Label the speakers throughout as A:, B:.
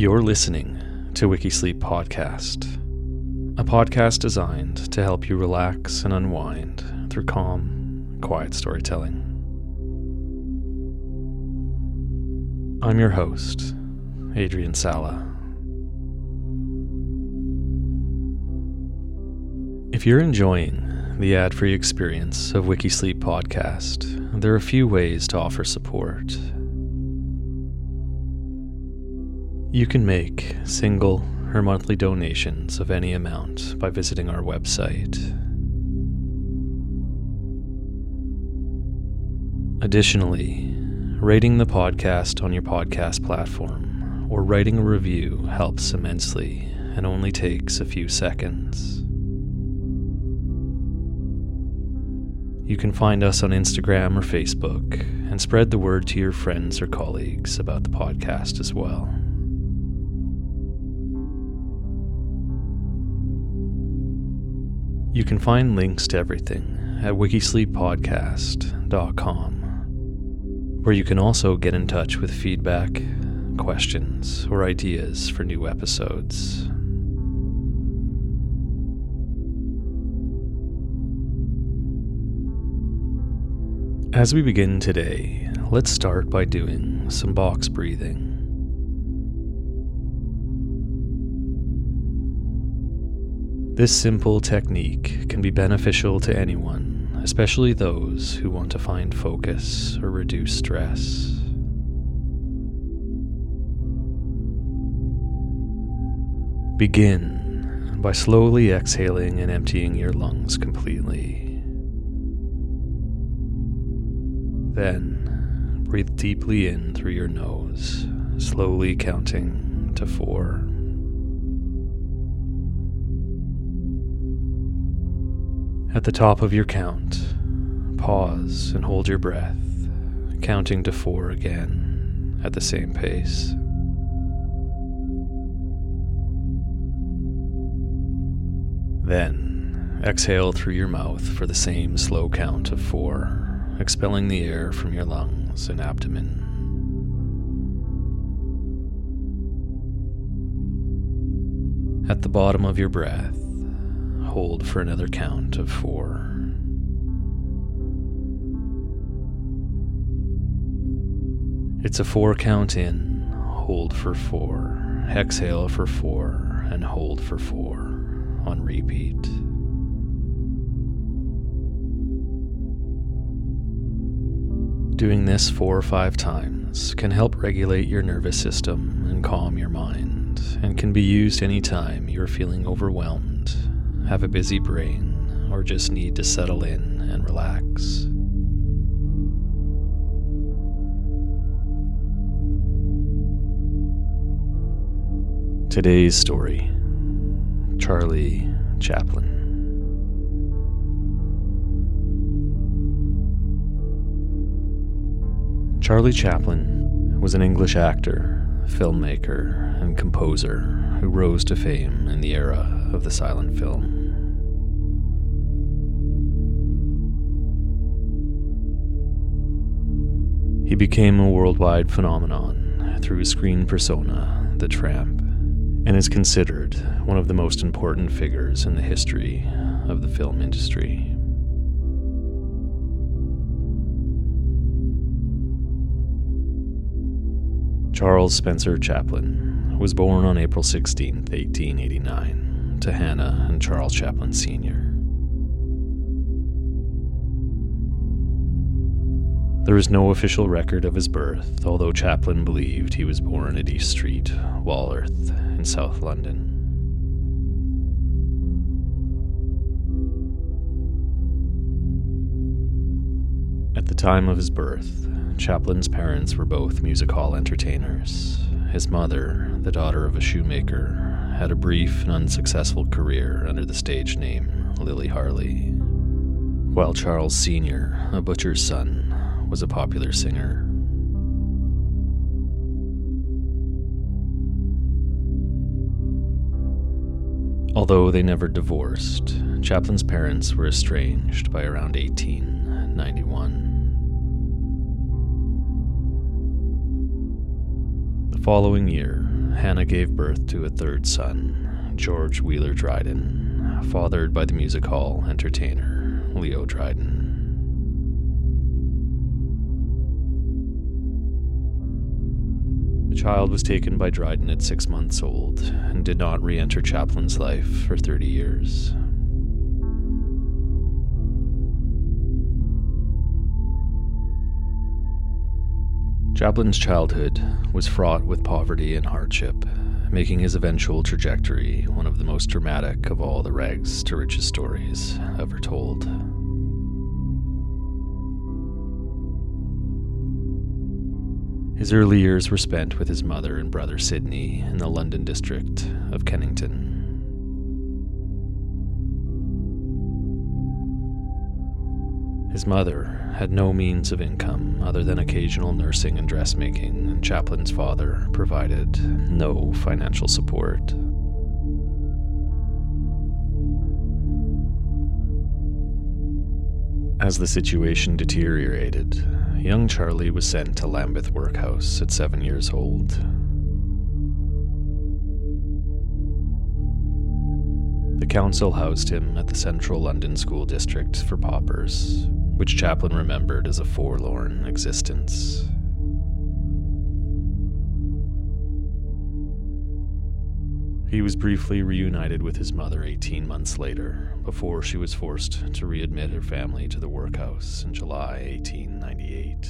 A: You're listening to Wikisleep Podcast, a podcast designed to help you relax and unwind through calm, quiet storytelling. I'm your host, Adrian Sala. If you're enjoying the ad free experience of Wikisleep Podcast, there are a few ways to offer support. You can make single or monthly donations of any amount by visiting our website. Additionally, rating the podcast on your podcast platform or writing a review helps immensely and only takes a few seconds. You can find us on Instagram or Facebook and spread the word to your friends or colleagues about the podcast as well. You can find links to everything at wikisleeppodcast.com, where you can also get in touch with feedback, questions, or ideas for new episodes. As we begin today, let's start by doing some box breathing. This simple technique can be beneficial to anyone, especially those who want to find focus or reduce stress. Begin by slowly exhaling and emptying your lungs completely. Then, breathe deeply in through your nose, slowly counting to four. At the top of your count, pause and hold your breath, counting to four again at the same pace. Then, exhale through your mouth for the same slow count of four, expelling the air from your lungs and abdomen. At the bottom of your breath, hold for another count of four. It's a four count in, hold for four, exhale for four, and hold for four on repeat. Doing this four or five times can help regulate your nervous system and calm your mind, and can be used anytime you're feeling overwhelmed, have a busy brain, or just need to settle in and relax. Today's story Charlie Chaplin. Charlie Chaplin was an English actor, filmmaker, and composer who rose to fame in the era of the silent film. He became a worldwide phenomenon through his screen persona, The Tramp, and is considered one of the most important figures in the history of the film industry. Charles Spencer Chaplin was born on April 16, 1889, to Hannah and Charles Chaplin Sr. There is no official record of his birth, although Chaplin believed he was born at East Street, Walworth, in South London. At the time of his birth, Chaplin's parents were both music hall entertainers. His mother, the daughter of a shoemaker, had a brief and unsuccessful career under the stage name Lily Harley, while Charles Sr., a butcher's son, was a popular singer. Although they never divorced, Chaplin's parents were estranged by around 1891. The following year, Hannah gave birth to a third son, George Wheeler Dryden, fathered by the music hall entertainer Leo Dryden. Child was taken by Dryden at six months old and did not re enter Chaplin's life for 30 years. Chaplin's childhood was fraught with poverty and hardship, making his eventual trajectory one of the most dramatic of all the rags to riches stories ever told. His early years were spent with his mother and brother Sydney in the London district of Kennington. His mother had no means of income other than occasional nursing and dressmaking, and Chaplin's father provided no financial support. As the situation deteriorated, young Charlie was sent to Lambeth Workhouse at seven years old. The council housed him at the Central London School District for paupers, which Chaplin remembered as a forlorn existence. He was briefly reunited with his mother 18 months later, before she was forced to readmit her family to the workhouse in July 1898.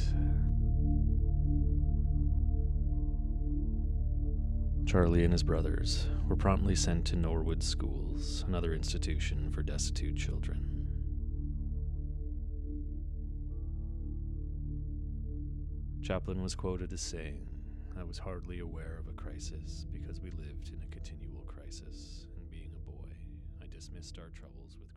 A: Charlie and his brothers were promptly sent to Norwood Schools, another institution for destitute children. Chaplin was quoted as saying, I was hardly aware of a crisis because we lived in a continual crisis, and being a boy, I dismissed our troubles with